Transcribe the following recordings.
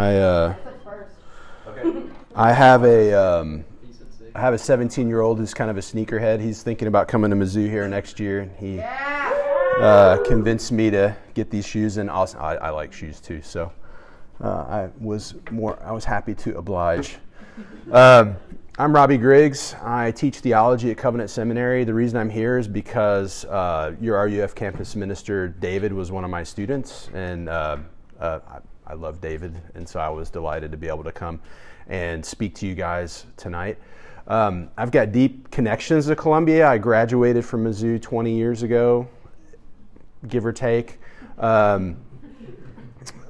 I uh, I have a um, I have a 17 year old who's kind of a sneakerhead. He's thinking about coming to Mizzou here next year, and he uh, convinced me to get these shoes. And also, I, I like shoes too, so uh, I was more I was happy to oblige. Um, I'm Robbie Griggs. I teach theology at Covenant Seminary. The reason I'm here is because uh, your RUF campus minister David was one of my students, and uh, uh, I love David, and so I was delighted to be able to come and speak to you guys tonight. Um, I've got deep connections to Columbia. I graduated from Mizzou 20 years ago, give or take. Um,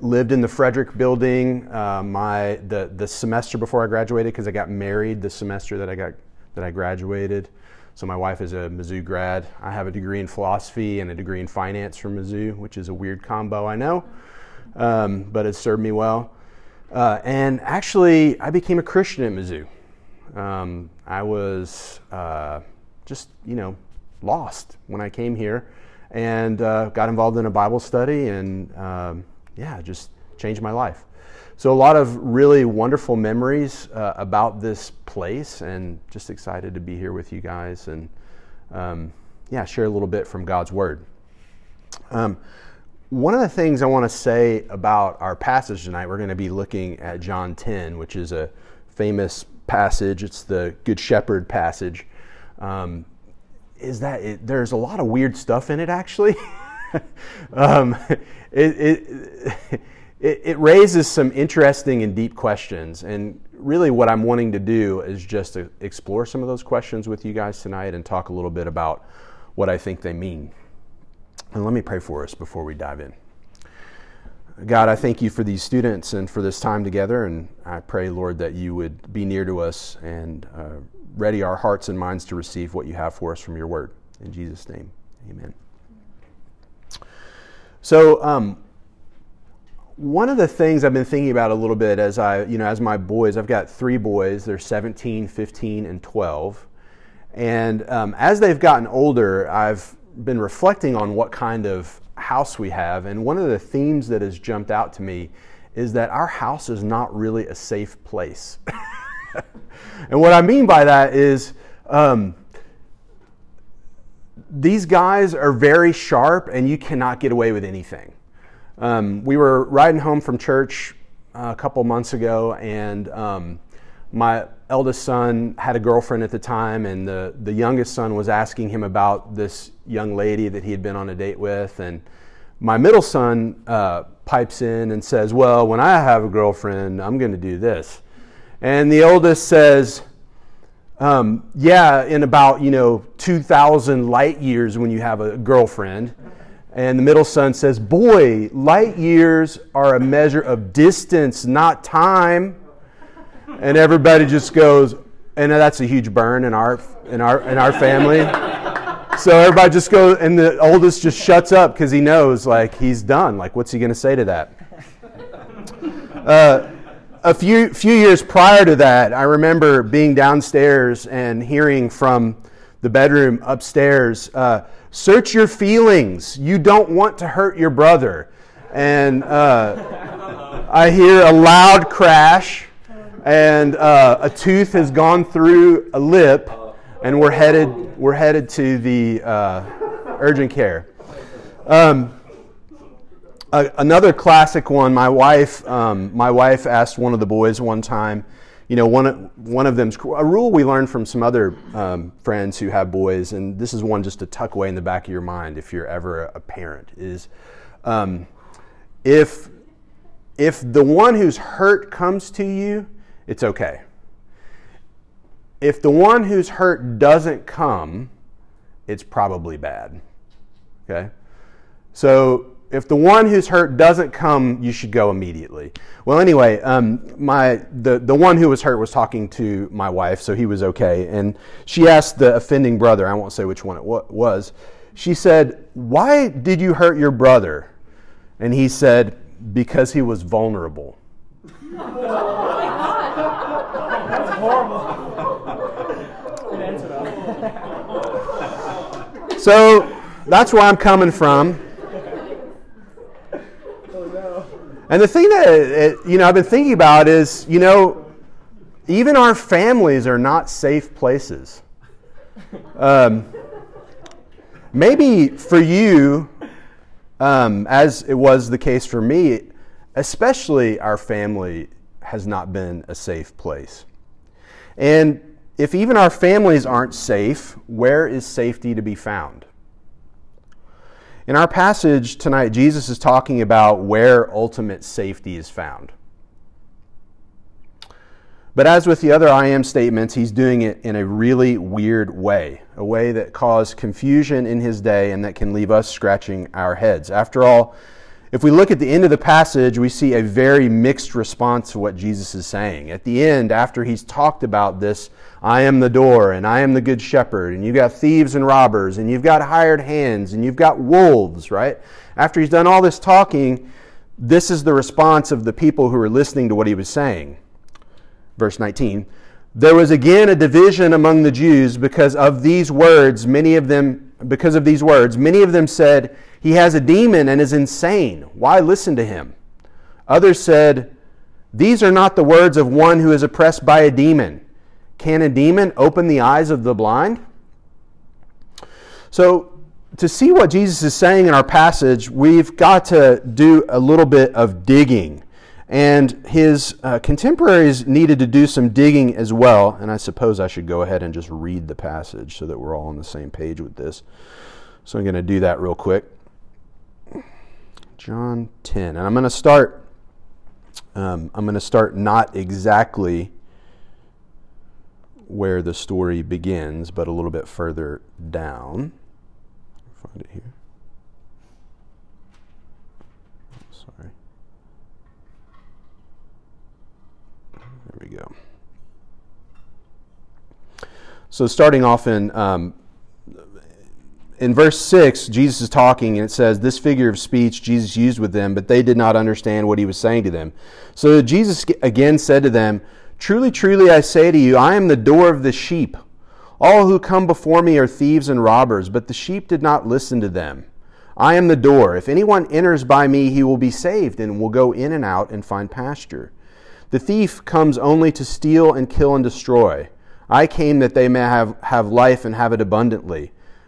lived in the Frederick building. Uh, my the the semester before I graduated, because I got married the semester that I got that I graduated. So my wife is a Mizzou grad. I have a degree in philosophy and a degree in finance from Mizzou, which is a weird combo, I know um, but it served me well. Uh, and actually, I became a Christian at Mizzou. Um, I was uh, just, you know, lost when I came here and uh, got involved in a Bible study and, um, yeah, just changed my life. So, a lot of really wonderful memories uh, about this place and just excited to be here with you guys and, um, yeah, share a little bit from God's Word. One of the things I want to say about our passage tonight, we're going to be looking at John 10, which is a famous passage. It's the Good Shepherd passage. Um, is that it, there's a lot of weird stuff in it, actually. um, it, it, it, it raises some interesting and deep questions. And really, what I'm wanting to do is just explore some of those questions with you guys tonight and talk a little bit about what I think they mean. And let me pray for us before we dive in. God, I thank you for these students and for this time together. And I pray, Lord, that you would be near to us and uh, ready our hearts and minds to receive what you have for us from your word. In Jesus' name, amen. So, um, one of the things I've been thinking about a little bit as I, you know, as my boys, I've got three boys, they're 17, 15, and 12. And um, as they've gotten older, I've been reflecting on what kind of house we have, and one of the themes that has jumped out to me is that our house is not really a safe place. and what I mean by that is um, these guys are very sharp, and you cannot get away with anything. Um, we were riding home from church uh, a couple months ago, and um, my eldest son had a girlfriend at the time, and the, the youngest son was asking him about this young lady that he had been on a date with. And my middle son uh, pipes in and says, Well, when I have a girlfriend, I'm going to do this. And the oldest says, um, Yeah, in about, you know, 2,000 light years when you have a girlfriend. And the middle son says, Boy, light years are a measure of distance, not time and everybody just goes, and that's a huge burn in our in our in our family. so everybody just goes, and the oldest just shuts up because he knows like he's done. Like, what's he going to say to that? Uh, a few few years prior to that, I remember being downstairs and hearing from the bedroom upstairs, uh, "Search your feelings. You don't want to hurt your brother." And uh, I hear a loud crash and uh, a tooth has gone through a lip, and we're headed we're headed to the uh, urgent care. Um, another classic one. My wife um, my wife asked one of the boys one time. You know, one one of them's a rule we learned from some other um, friends who have boys, and this is one just to tuck away in the back of your mind if you're ever a parent is um, if if the one who's hurt comes to you it's okay. If the one who's hurt doesn't come, it's probably bad. Okay? So if the one who's hurt doesn't come, you should go immediately. Well, anyway, um, my the the one who was hurt was talking to my wife, so he was okay. And she asked the offending brother, I won't say which one it was. She said, "Why did you hurt your brother?" And he said, "Because he was vulnerable." That's horrible. so that's where I'm coming from. And the thing that it, you know I've been thinking about is, you know, even our families are not safe places. Um, maybe for you, um, as it was the case for me, especially our family has not been a safe place. And if even our families aren't safe, where is safety to be found? In our passage tonight, Jesus is talking about where ultimate safety is found. But as with the other I am statements, he's doing it in a really weird way, a way that caused confusion in his day and that can leave us scratching our heads. After all, if we look at the end of the passage, we see a very mixed response to what Jesus is saying. At the end, after he's talked about this, I am the door and I am the good shepherd, and you've got thieves and robbers, and you've got hired hands, and you've got wolves, right? After he's done all this talking, this is the response of the people who are listening to what he was saying. Verse 19 There was again a division among the Jews because of these words, many of them, because of these words, many of them said, he has a demon and is insane. Why listen to him? Others said, These are not the words of one who is oppressed by a demon. Can a demon open the eyes of the blind? So, to see what Jesus is saying in our passage, we've got to do a little bit of digging. And his uh, contemporaries needed to do some digging as well. And I suppose I should go ahead and just read the passage so that we're all on the same page with this. So I'm going to do that real quick. John 10. And I'm going to start, um, I'm going to start not exactly where the story begins, but a little bit further down. Find it here. Sorry. There we go. So, starting off in um, in verse 6, Jesus is talking, and it says, This figure of speech Jesus used with them, but they did not understand what he was saying to them. So Jesus again said to them, Truly, truly, I say to you, I am the door of the sheep. All who come before me are thieves and robbers, but the sheep did not listen to them. I am the door. If anyone enters by me, he will be saved, and will go in and out and find pasture. The thief comes only to steal and kill and destroy. I came that they may have, have life and have it abundantly.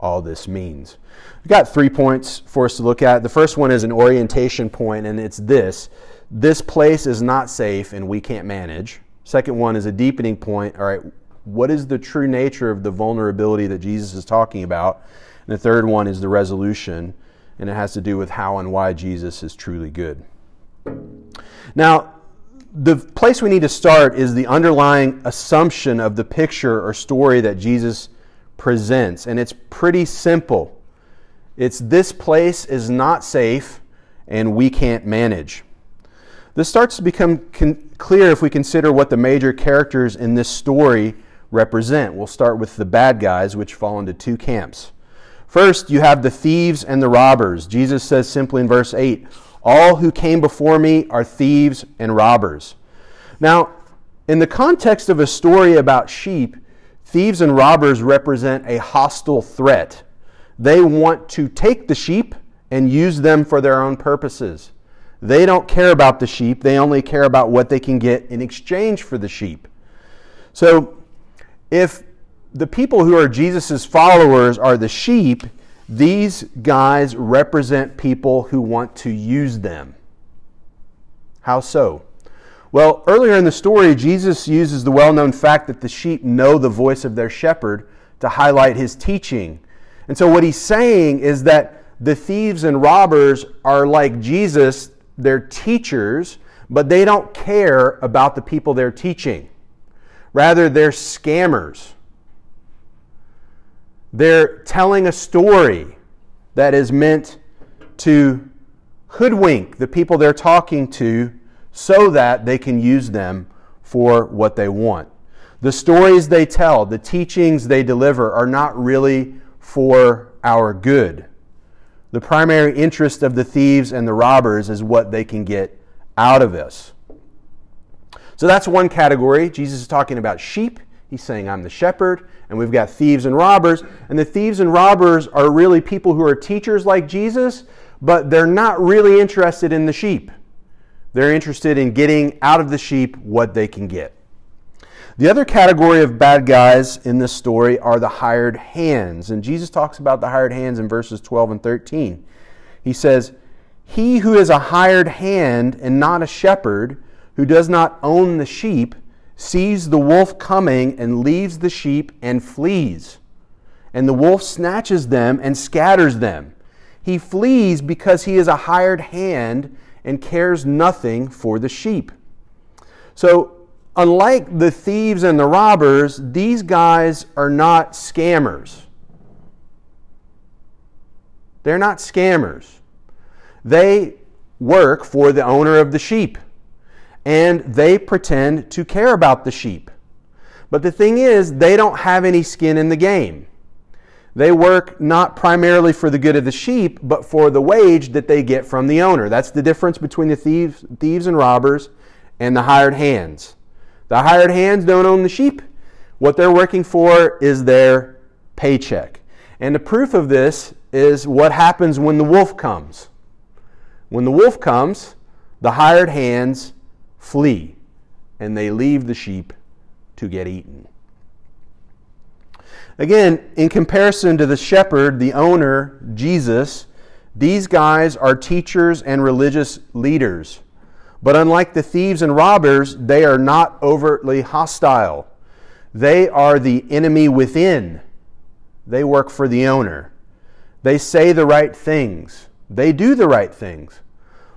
all this means. We've got three points for us to look at. The first one is an orientation point, and it's this this place is not safe and we can't manage. Second one is a deepening point. All right, what is the true nature of the vulnerability that Jesus is talking about? And the third one is the resolution, and it has to do with how and why Jesus is truly good. Now, the place we need to start is the underlying assumption of the picture or story that Jesus presents, and it's pretty simple. It's this place is not safe and we can't manage. This starts to become con- clear if we consider what the major characters in this story represent. We'll start with the bad guys, which fall into two camps. First, you have the thieves and the robbers. Jesus says simply in verse 8, All who came before me are thieves and robbers. Now, in the context of a story about sheep, Thieves and robbers represent a hostile threat. They want to take the sheep and use them for their own purposes. They don't care about the sheep, they only care about what they can get in exchange for the sheep. So, if the people who are Jesus' followers are the sheep, these guys represent people who want to use them. How so? Well, earlier in the story, Jesus uses the well known fact that the sheep know the voice of their shepherd to highlight his teaching. And so, what he's saying is that the thieves and robbers are like Jesus, they're teachers, but they don't care about the people they're teaching. Rather, they're scammers. They're telling a story that is meant to hoodwink the people they're talking to so that they can use them for what they want. The stories they tell, the teachings they deliver are not really for our good. The primary interest of the thieves and the robbers is what they can get out of us. So that's one category. Jesus is talking about sheep. He's saying, I'm the shepherd. And we've got thieves and robbers. And the thieves and robbers are really people who are teachers like Jesus, but they're not really interested in the sheep. They're interested in getting out of the sheep what they can get. The other category of bad guys in this story are the hired hands. And Jesus talks about the hired hands in verses 12 and 13. He says, He who is a hired hand and not a shepherd, who does not own the sheep, sees the wolf coming and leaves the sheep and flees. And the wolf snatches them and scatters them. He flees because he is a hired hand and cares nothing for the sheep. So, unlike the thieves and the robbers, these guys are not scammers. They're not scammers. They work for the owner of the sheep and they pretend to care about the sheep. But the thing is, they don't have any skin in the game. They work not primarily for the good of the sheep, but for the wage that they get from the owner. That's the difference between the thieves, thieves and robbers and the hired hands. The hired hands don't own the sheep. What they're working for is their paycheck. And the proof of this is what happens when the wolf comes. When the wolf comes, the hired hands flee and they leave the sheep to get eaten. Again, in comparison to the shepherd, the owner, Jesus, these guys are teachers and religious leaders. But unlike the thieves and robbers, they are not overtly hostile. They are the enemy within. They work for the owner. They say the right things. They do the right things.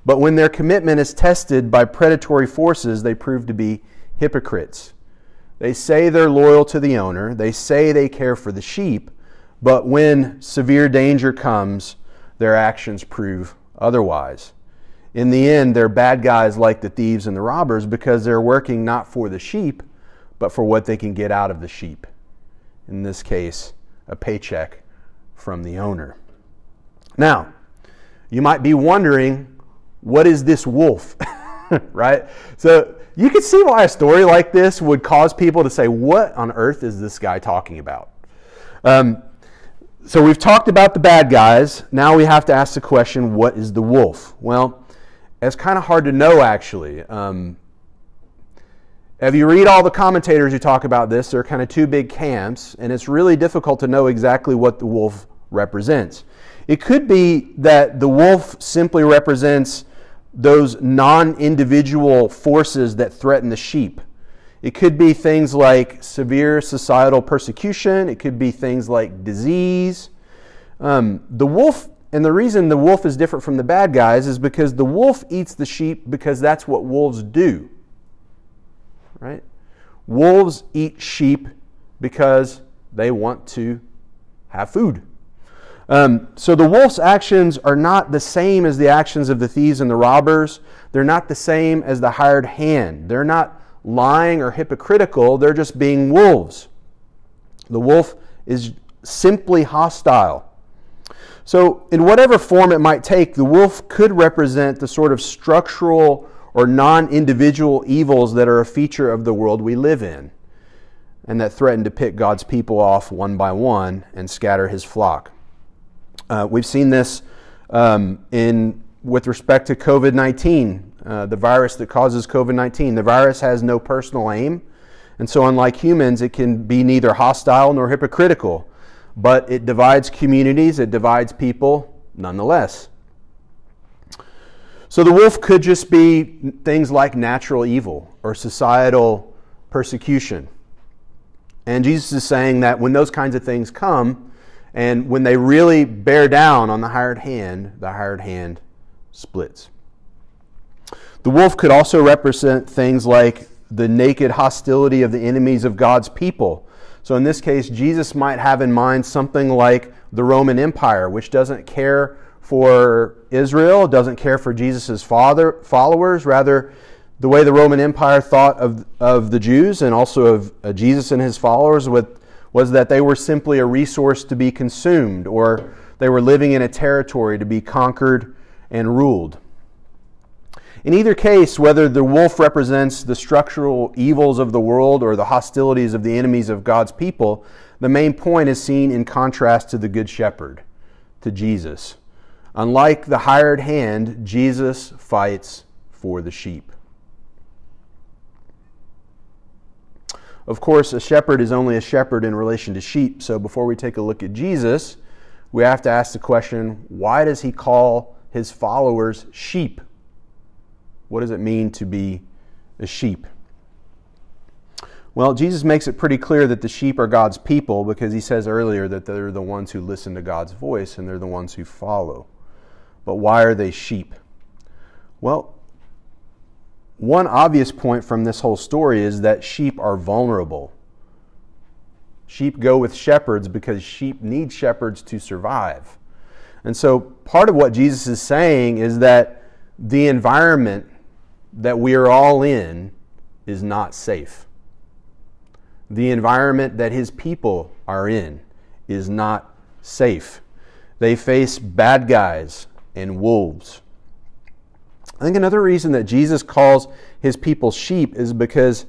But when their commitment is tested by predatory forces, they prove to be hypocrites. They say they're loyal to the owner, they say they care for the sheep, but when severe danger comes, their actions prove otherwise. In the end, they're bad guys like the thieves and the robbers because they're working not for the sheep, but for what they can get out of the sheep. In this case, a paycheck from the owner. Now, you might be wondering what is this wolf? right? So you can see why a story like this would cause people to say, What on earth is this guy talking about? Um, so we've talked about the bad guys. Now we have to ask the question what is the wolf? Well, it's kind of hard to know actually. Um, if you read all the commentators who talk about this, there are kind of two big camps, and it's really difficult to know exactly what the wolf represents. It could be that the wolf simply represents those non individual forces that threaten the sheep. It could be things like severe societal persecution, it could be things like disease. Um, the wolf, and the reason the wolf is different from the bad guys is because the wolf eats the sheep because that's what wolves do. Right? Wolves eat sheep because they want to have food. Um, so the wolf's actions are not the same as the actions of the thieves and the robbers. They're not the same as the hired hand. They're not lying or hypocritical, they're just being wolves. The wolf is simply hostile. So, in whatever form it might take, the wolf could represent the sort of structural or non individual evils that are a feature of the world we live in and that threaten to pick God's people off one by one and scatter his flock. Uh, we've seen this um, in with respect to COVID 19, uh, the virus that causes COVID 19. The virus has no personal aim, and so, unlike humans, it can be neither hostile nor hypocritical, but it divides communities, it divides people nonetheless. So the wolf could just be things like natural evil or societal persecution. And Jesus is saying that when those kinds of things come, and when they really bear down on the hired hand, the hired hand splits. The wolf could also represent things like the naked hostility of the enemies of God's people. So in this case, Jesus might have in mind something like the Roman Empire, which doesn't care for Israel, doesn't care for Jesus' father, followers. Rather, the way the Roman Empire thought of, of the Jews and also of uh, Jesus and his followers with, was that they were simply a resource to be consumed, or they were living in a territory to be conquered and ruled. In either case, whether the wolf represents the structural evils of the world or the hostilities of the enemies of God's people, the main point is seen in contrast to the Good Shepherd, to Jesus. Unlike the hired hand, Jesus fights for the sheep. Of course, a shepherd is only a shepherd in relation to sheep, so before we take a look at Jesus, we have to ask the question why does he call his followers sheep? What does it mean to be a sheep? Well, Jesus makes it pretty clear that the sheep are God's people because he says earlier that they're the ones who listen to God's voice and they're the ones who follow. But why are they sheep? Well, one obvious point from this whole story is that sheep are vulnerable. Sheep go with shepherds because sheep need shepherds to survive. And so, part of what Jesus is saying is that the environment that we are all in is not safe. The environment that his people are in is not safe. They face bad guys and wolves. I think another reason that Jesus calls his people sheep is because,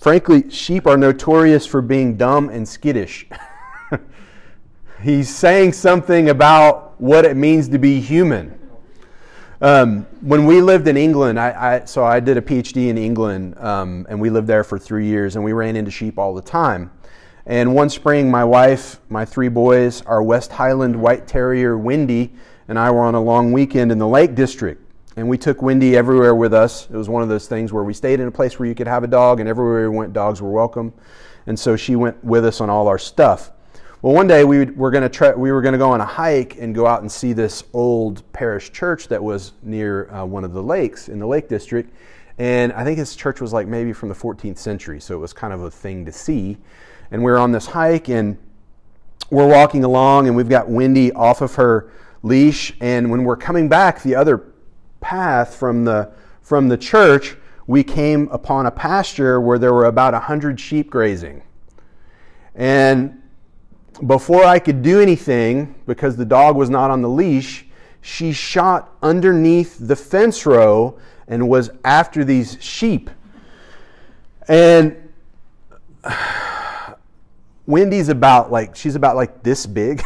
frankly, sheep are notorious for being dumb and skittish. He's saying something about what it means to be human. Um, when we lived in England, I, I, so I did a PhD in England, um, and we lived there for three years, and we ran into sheep all the time. And one spring, my wife, my three boys, our West Highland White Terrier Windy, and I were on a long weekend in the Lake District. And we took Windy everywhere with us. It was one of those things where we stayed in a place where you could have a dog, and everywhere we went, dogs were welcome. And so she went with us on all our stuff. Well, one day we were going to try, we were going to go on a hike and go out and see this old parish church that was near uh, one of the lakes in the Lake District. And I think this church was like maybe from the 14th century, so it was kind of a thing to see. And we are on this hike and we're walking along and we've got Windy off of her leash. And when we're coming back the other path from the, from the church, we came upon a pasture where there were about a 100 sheep grazing. And before I could do anything, because the dog was not on the leash, she shot underneath the fence row and was after these sheep. And Wendy's about like, she's about like this big.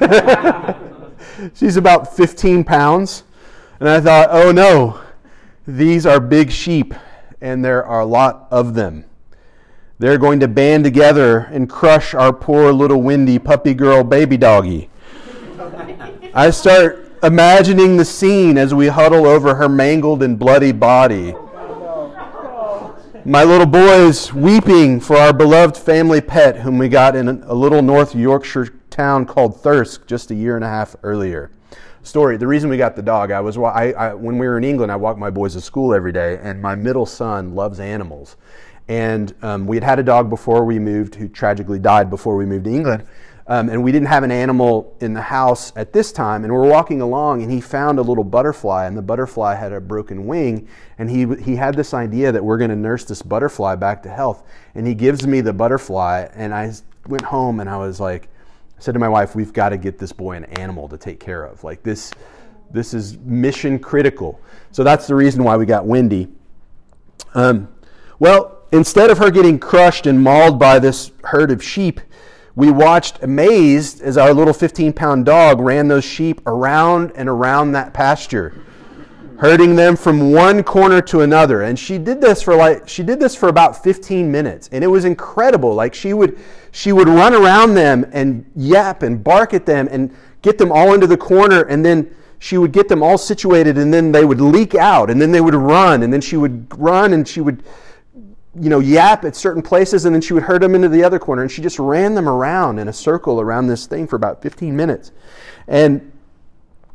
she's about 15 pounds. And I thought, oh no, these are big sheep, and there are a lot of them. They're going to band together and crush our poor little windy puppy girl baby doggy. I start imagining the scene as we huddle over her mangled and bloody body. My little boys weeping for our beloved family pet, whom we got in a little North Yorkshire town called Thirsk just a year and a half earlier. Story: The reason we got the dog, I was I, I, when we were in England, I walked my boys to school every day, and my middle son loves animals, and um, we had had a dog before we moved who tragically died before we moved to England. Um, and we didn't have an animal in the house at this time. And we're walking along, and he found a little butterfly, and the butterfly had a broken wing. And he, he had this idea that we're going to nurse this butterfly back to health. And he gives me the butterfly, and I went home and I was like, I said to my wife, we've got to get this boy an animal to take care of. Like this, this is mission critical. So that's the reason why we got Wendy. Um, well, instead of her getting crushed and mauled by this herd of sheep, we watched amazed as our little 15 pound dog ran those sheep around and around that pasture herding them from one corner to another and she did this for like she did this for about 15 minutes and it was incredible like she would she would run around them and yap and bark at them and get them all into the corner and then she would get them all situated and then they would leak out and then they would run and then she would run and she would you know, yap at certain places, and then she would herd them into the other corner. And she just ran them around in a circle around this thing for about 15 minutes. And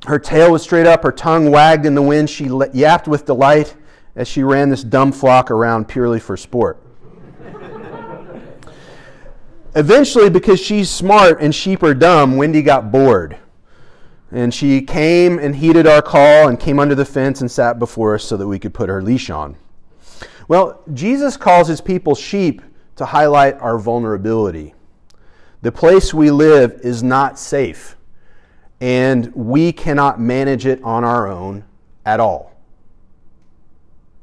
her tail was straight up, her tongue wagged in the wind. She yapped with delight as she ran this dumb flock around purely for sport. Eventually, because she's smart and sheep are dumb, Wendy got bored. And she came and heeded our call and came under the fence and sat before us so that we could put her leash on. Well, Jesus calls his people sheep to highlight our vulnerability. The place we live is not safe, and we cannot manage it on our own at all.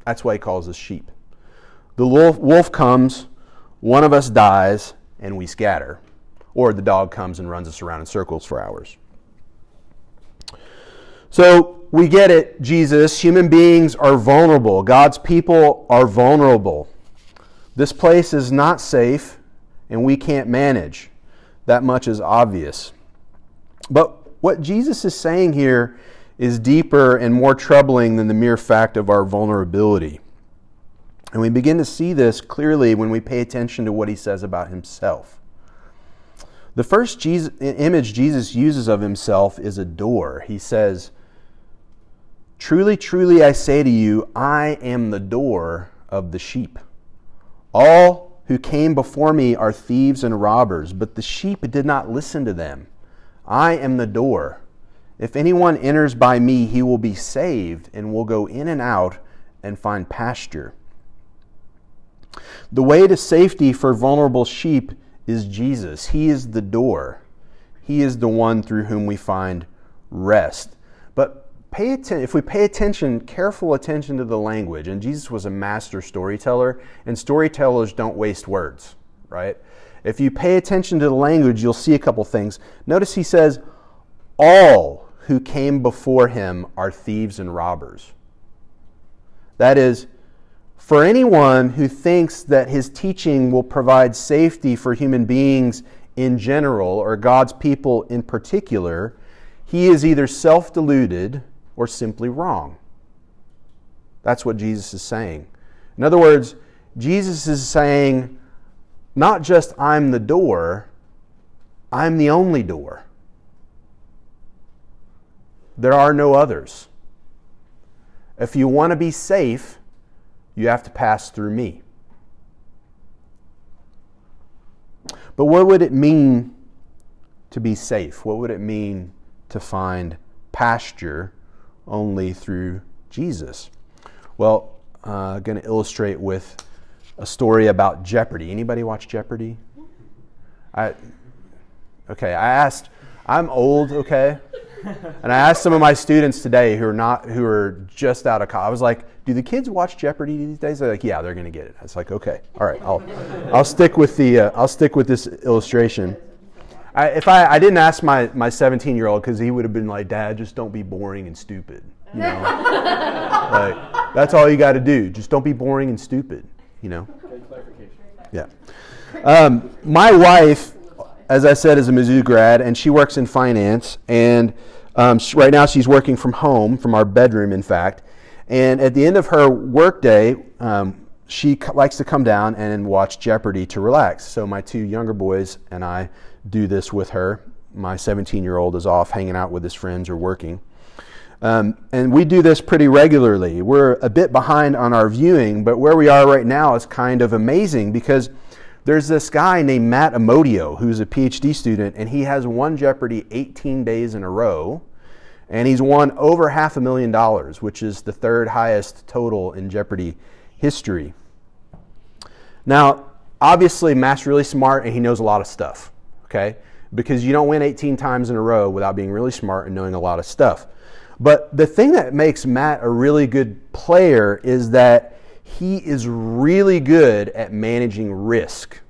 That's why he calls us sheep. The wolf, comes, one of us dies, and we scatter. Or the dog comes and runs us around in circles for hours. So, we get it, Jesus. Human beings are vulnerable. God's people are vulnerable. This place is not safe, and we can't manage. That much is obvious. But what Jesus is saying here is deeper and more troubling than the mere fact of our vulnerability. And we begin to see this clearly when we pay attention to what he says about himself. The first Jesus, image Jesus uses of himself is a door. He says, Truly, truly, I say to you, I am the door of the sheep. All who came before me are thieves and robbers, but the sheep did not listen to them. I am the door. If anyone enters by me, he will be saved and will go in and out and find pasture. The way to safety for vulnerable sheep is Jesus. He is the door. He is the one through whom we find rest. But pay attention, if we pay attention, careful attention to the language, and Jesus was a master storyteller, and storytellers don't waste words, right? If you pay attention to the language, you'll see a couple things. Notice he says, All who came before him are thieves and robbers. That is, for anyone who thinks that his teaching will provide safety for human beings in general or God's people in particular, he is either self deluded or simply wrong. That's what Jesus is saying. In other words, Jesus is saying, not just I'm the door, I'm the only door. There are no others. If you want to be safe, you have to pass through me. But what would it mean to be safe? What would it mean to find pasture only through Jesus. Well, I'm uh, going to illustrate with a story about Jeopardy. Anybody watch Jeopardy? I okay. I asked. I'm old, okay, and I asked some of my students today who are not who are just out of college. I was like, "Do the kids watch Jeopardy these days?" They're like, "Yeah, they're going to get it." I was like, "Okay, all right. I'll I'll stick with the uh, I'll stick with this illustration." I, if I, I didn't ask my, my 17 year old because he would have been like, Dad, just don't be boring and stupid. You know, like that's all you got to do. Just don't be boring and stupid. You know. Yeah. Um, my wife, as I said, is a Mizzou grad, and she works in finance. And um, right now, she's working from home, from our bedroom, in fact. And at the end of her workday, um, she likes to come down and watch Jeopardy to relax. So my two younger boys and I do this with her. My 17 year old is off hanging out with his friends or working. Um, and we do this pretty regularly. We're a bit behind on our viewing, but where we are right now is kind of amazing because there's this guy named Matt Amodio who's a PhD student, and he has won Jeopardy 18 days in a row. And he's won over half a million dollars, which is the third highest total in Jeopardy history. Now, obviously, Matt's really smart and he knows a lot of stuff okay? Because you don't win 18 times in a row without being really smart and knowing a lot of stuff. But the thing that makes Matt a really good player is that he is really good at managing risk.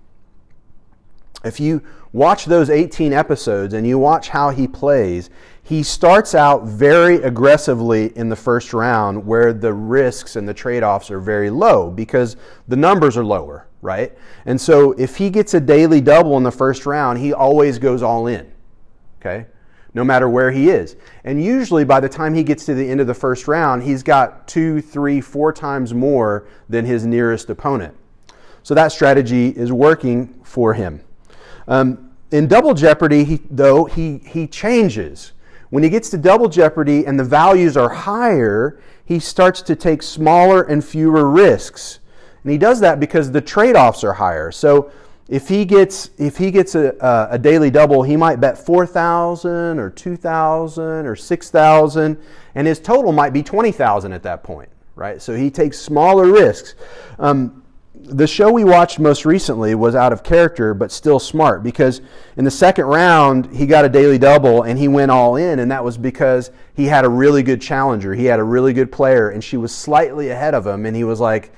If you watch those 18 episodes and you watch how he plays, he starts out very aggressively in the first round where the risks and the trade offs are very low because the numbers are lower right? And so if he gets a daily double in the first round, he always goes all in, okay? no matter where he is. And usually, by the time he gets to the end of the first round, he's got two, three, four times more than his nearest opponent. So that strategy is working for him. Um, in Double Jeopardy, he, though, he, he changes. When he gets to Double Jeopardy and the values are higher, he starts to take smaller and fewer risks. And he does that because the trade offs are higher. So if he gets if he gets a, a daily double, he might bet four thousand or two thousand or six thousand, and his total might be twenty thousand at that point, right? So he takes smaller risks. Um, the show we watched most recently was out of character, but still smart because in the second round he got a daily double and he went all in, and that was because he had a really good challenger. He had a really good player, and she was slightly ahead of him, and he was like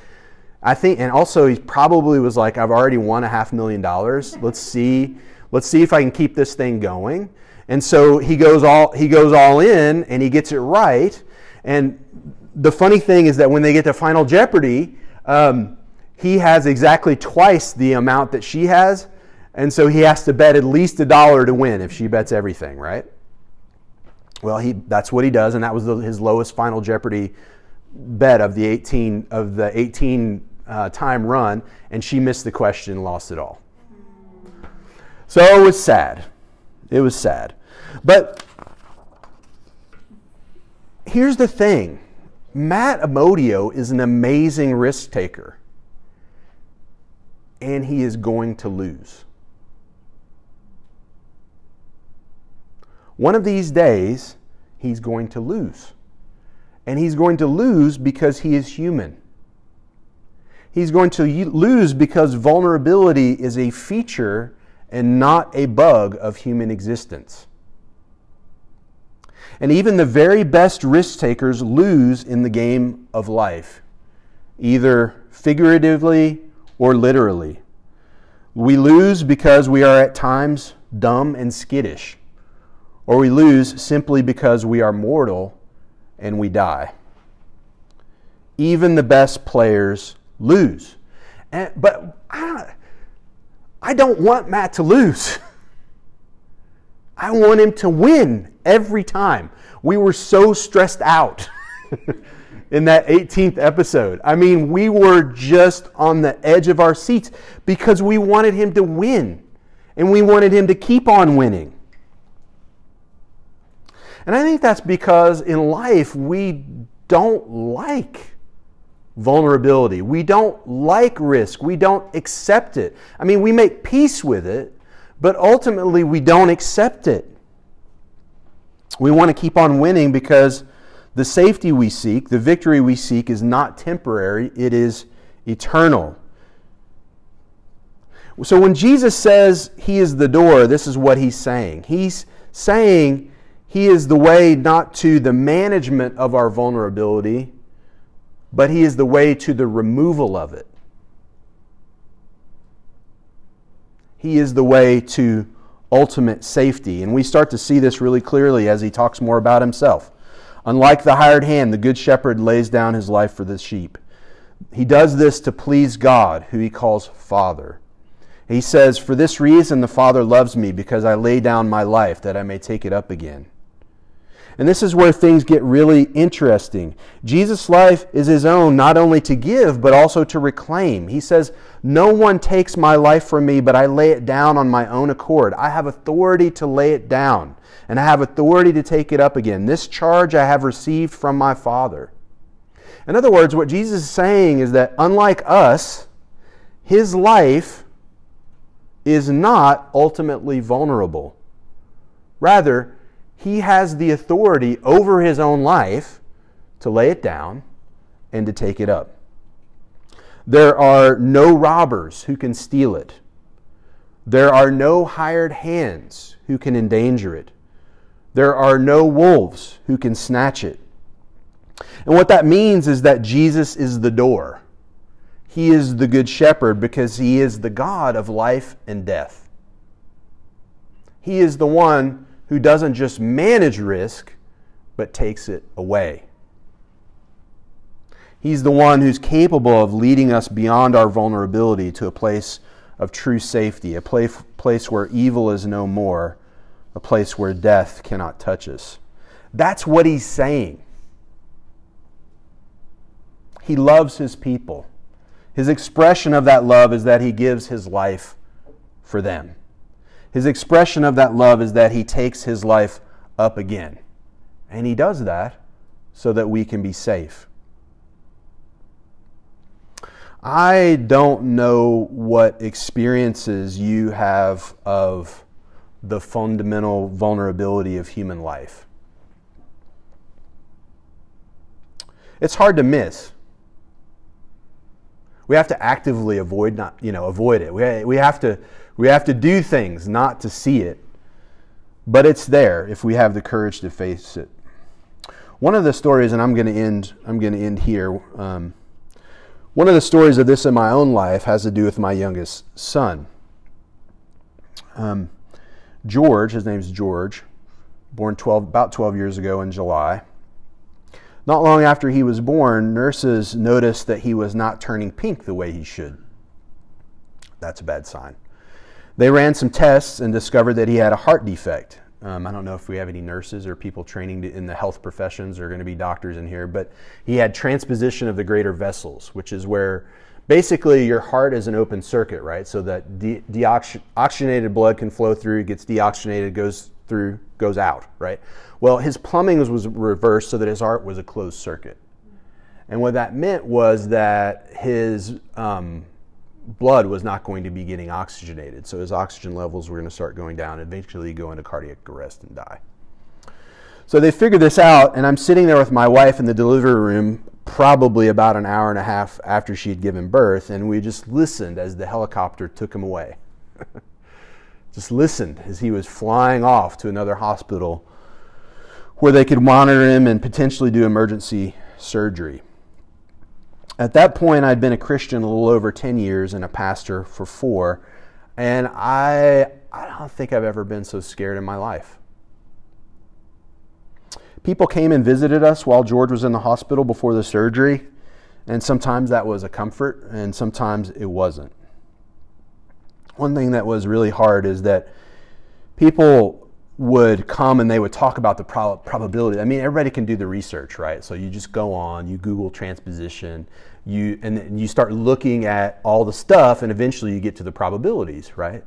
I think, and also he probably was like, I've already won a half million dollars. Let's see, let's see if I can keep this thing going. And so he goes all he goes all in, and he gets it right. And the funny thing is that when they get to Final Jeopardy, um, he has exactly twice the amount that she has, and so he has to bet at least a dollar to win if she bets everything, right? Well, he that's what he does, and that was the, his lowest Final Jeopardy bet of the 18 of the 18 uh, time run, and she missed the question and lost it all. So it was sad. It was sad. But here's the thing Matt Amodio is an amazing risk taker, and he is going to lose. One of these days, he's going to lose. And he's going to lose because he is human he's going to lose because vulnerability is a feature and not a bug of human existence. And even the very best risk takers lose in the game of life, either figuratively or literally. We lose because we are at times dumb and skittish, or we lose simply because we are mortal and we die. Even the best players lose. And, but I, I don't want Matt to lose. I want him to win every time. We were so stressed out in that 18th episode. I mean, we were just on the edge of our seats because we wanted him to win and we wanted him to keep on winning. And I think that's because in life we don't like vulnerability. We don't like risk. We don't accept it. I mean, we make peace with it, but ultimately we don't accept it. We want to keep on winning because the safety we seek, the victory we seek, is not temporary, it is eternal. So when Jesus says he is the door, this is what he's saying. He's saying he is the way not to the management of our vulnerability, but He is the way to the removal of it. He is the way to ultimate safety. And we start to see this really clearly as he talks more about himself. Unlike the hired hand, the good shepherd lays down his life for the sheep. He does this to please God, who he calls Father. He says, For this reason the Father loves me, because I lay down my life that I may take it up again. And this is where things get really interesting. Jesus' life is his own, not only to give, but also to reclaim. He says, No one takes my life from me, but I lay it down on my own accord. I have authority to lay it down, and I have authority to take it up again. This charge I have received from my Father. In other words, what Jesus is saying is that unlike us, his life is not ultimately vulnerable. Rather, he has the authority over his own life to lay it down and to take it up. There are no robbers who can steal it. There are no hired hands who can endanger it. There are no wolves who can snatch it. And what that means is that Jesus is the door. He is the good shepherd because he is the God of life and death. He is the one who doesn't just manage risk, but takes it away. He's the one who's capable of leading us beyond our vulnerability to a place of true safety, a place where evil is no more, a place where death cannot touch us. That's what he's saying. He loves his people. His expression of that love is that he gives his life for them. His expression of that love is that he takes his life up again. And he does that so that we can be safe. I don't know what experiences you have of the fundamental vulnerability of human life. It's hard to miss. We have to actively avoid not, you know, avoid it. We, we, have to, we have to do things not to see it. But it's there if we have the courage to face it. One of the stories, and I'm going to end, I'm going to end here. Um, one of the stories of this in my own life has to do with my youngest son. Um, George, his name's George, born 12, about 12 years ago in July. Not long after he was born, nurses noticed that he was not turning pink the way he should. That's a bad sign. They ran some tests and discovered that he had a heart defect. Um, I don't know if we have any nurses or people training in the health professions or going to be doctors in here, but he had transposition of the greater vessels, which is where basically your heart is an open circuit, right? So that de- deoxygenated blood can flow through, gets deoxygenated, goes through, goes out, right? Well, his plumbing was, was reversed so that his heart was a closed circuit. And what that meant was that his um, blood was not going to be getting oxygenated. So his oxygen levels were going to start going down, eventually go into cardiac arrest and die. So they figured this out, and I'm sitting there with my wife in the delivery room, probably about an hour and a half after she had given birth, and we just listened as the helicopter took him away. just listened as he was flying off to another hospital where they could monitor him and potentially do emergency surgery. At that point, I'd been a Christian a little over 10 years and a pastor for four, and I, I don't think I've ever been so scared in my life. People came and visited us while George was in the hospital before the surgery, and sometimes that was a comfort, and sometimes it wasn't. One thing that was really hard is that people would come and they would talk about the probability. I mean, everybody can do the research, right? So you just go on, you Google transposition, you and you start looking at all the stuff, and eventually you get to the probabilities, right?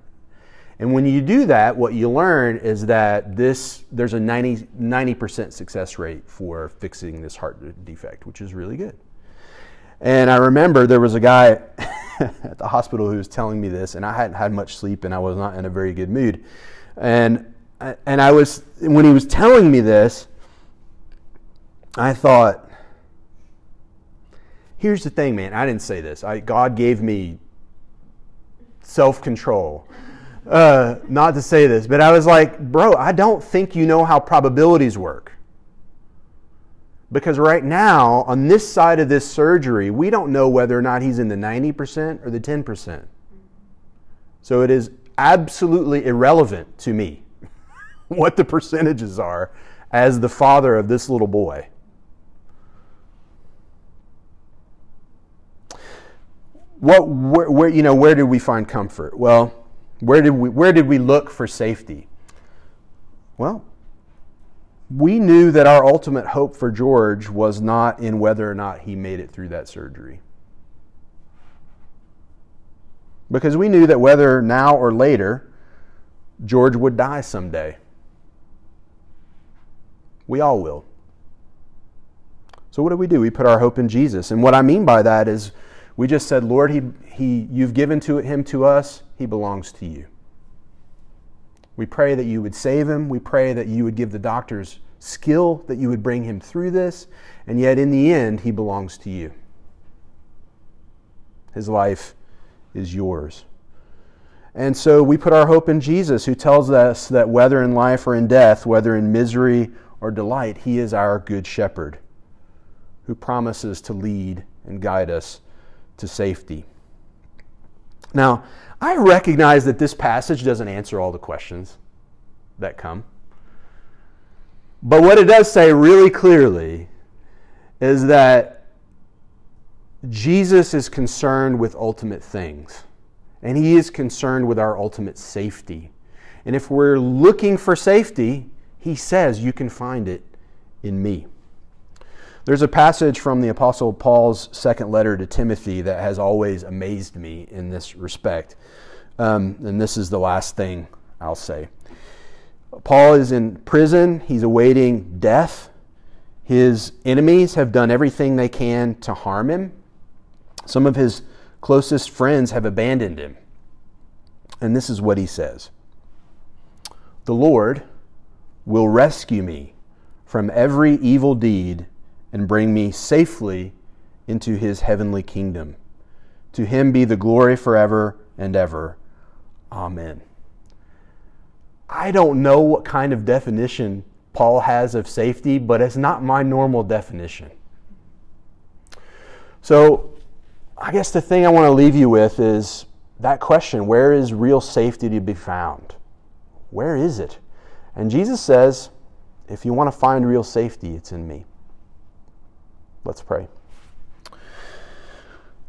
And when you do that, what you learn is that this there's a 90 percent success rate for fixing this heart defect, which is really good. And I remember there was a guy at the hospital who was telling me this, and I hadn't had much sleep, and I was not in a very good mood, and and I was when he was telling me this, I thought, here's the thing, man. I didn't say this. I, God gave me self control. Uh, not to say this, but I was like, bro, I don't think you know how probabilities work. Because right now, on this side of this surgery, we don't know whether or not he's in the 90% or the 10%. So it is absolutely irrelevant to me what the percentages are as the father of this little boy. What, where, where, you know, where did we find comfort? Well, where did we, where did we look for safety? Well, we knew that our ultimate hope for George was not in whether or not he made it through that surgery. Because we knew that whether now or later, George would die someday. We all will. So what do we do? We put our hope in Jesus. And what I mean by that is we just said, Lord, he, he, you've given to him to us. He belongs to you. We pray that you would save him. We pray that you would give the doctors skill, that you would bring him through this. And yet, in the end, he belongs to you. His life is yours. And so we put our hope in Jesus, who tells us that whether in life or in death, whether in misery or delight, He is our good shepherd who promises to lead and guide us to safety. Now, I recognize that this passage doesn't answer all the questions that come. But what it does say really clearly is that Jesus is concerned with ultimate things, and he is concerned with our ultimate safety. And if we're looking for safety, he says you can find it in me. There's a passage from the Apostle Paul's second letter to Timothy that has always amazed me in this respect. Um, and this is the last thing I'll say. Paul is in prison, he's awaiting death. His enemies have done everything they can to harm him. Some of his closest friends have abandoned him. And this is what he says The Lord will rescue me from every evil deed and bring me safely into his heavenly kingdom. To him be the glory forever and ever. Amen. I don't know what kind of definition Paul has of safety, but it's not my normal definition. So, I guess the thing I want to leave you with is that question where is real safety to be found? Where is it? And Jesus says, if you want to find real safety, it's in me. Let's pray.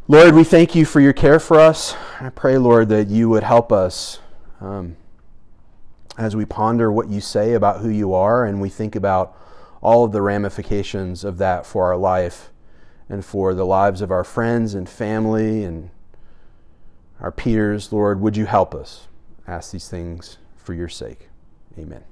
Lord, we thank you for your care for us. I pray, Lord, that you would help us. Um, as we ponder what you say about who you are and we think about all of the ramifications of that for our life and for the lives of our friends and family and our peers, Lord, would you help us? Ask these things for your sake. Amen.